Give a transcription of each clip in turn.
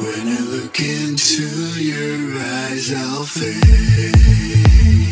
When I look into your eyes, I'll fade.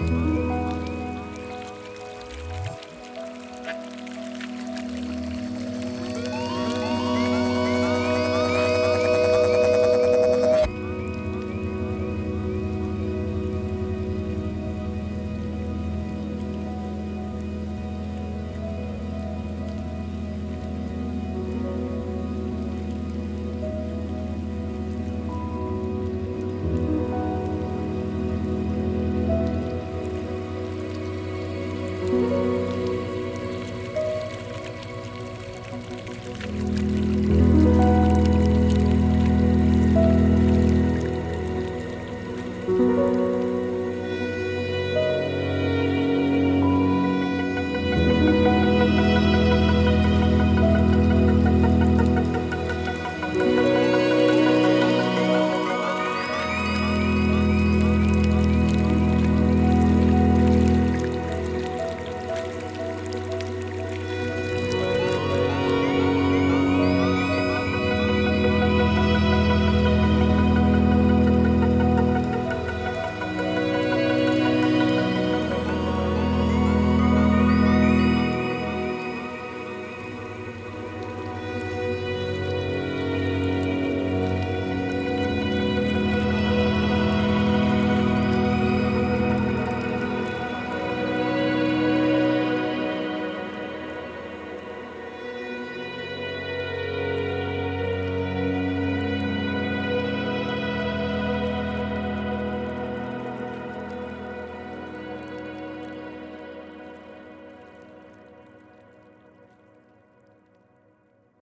Bye.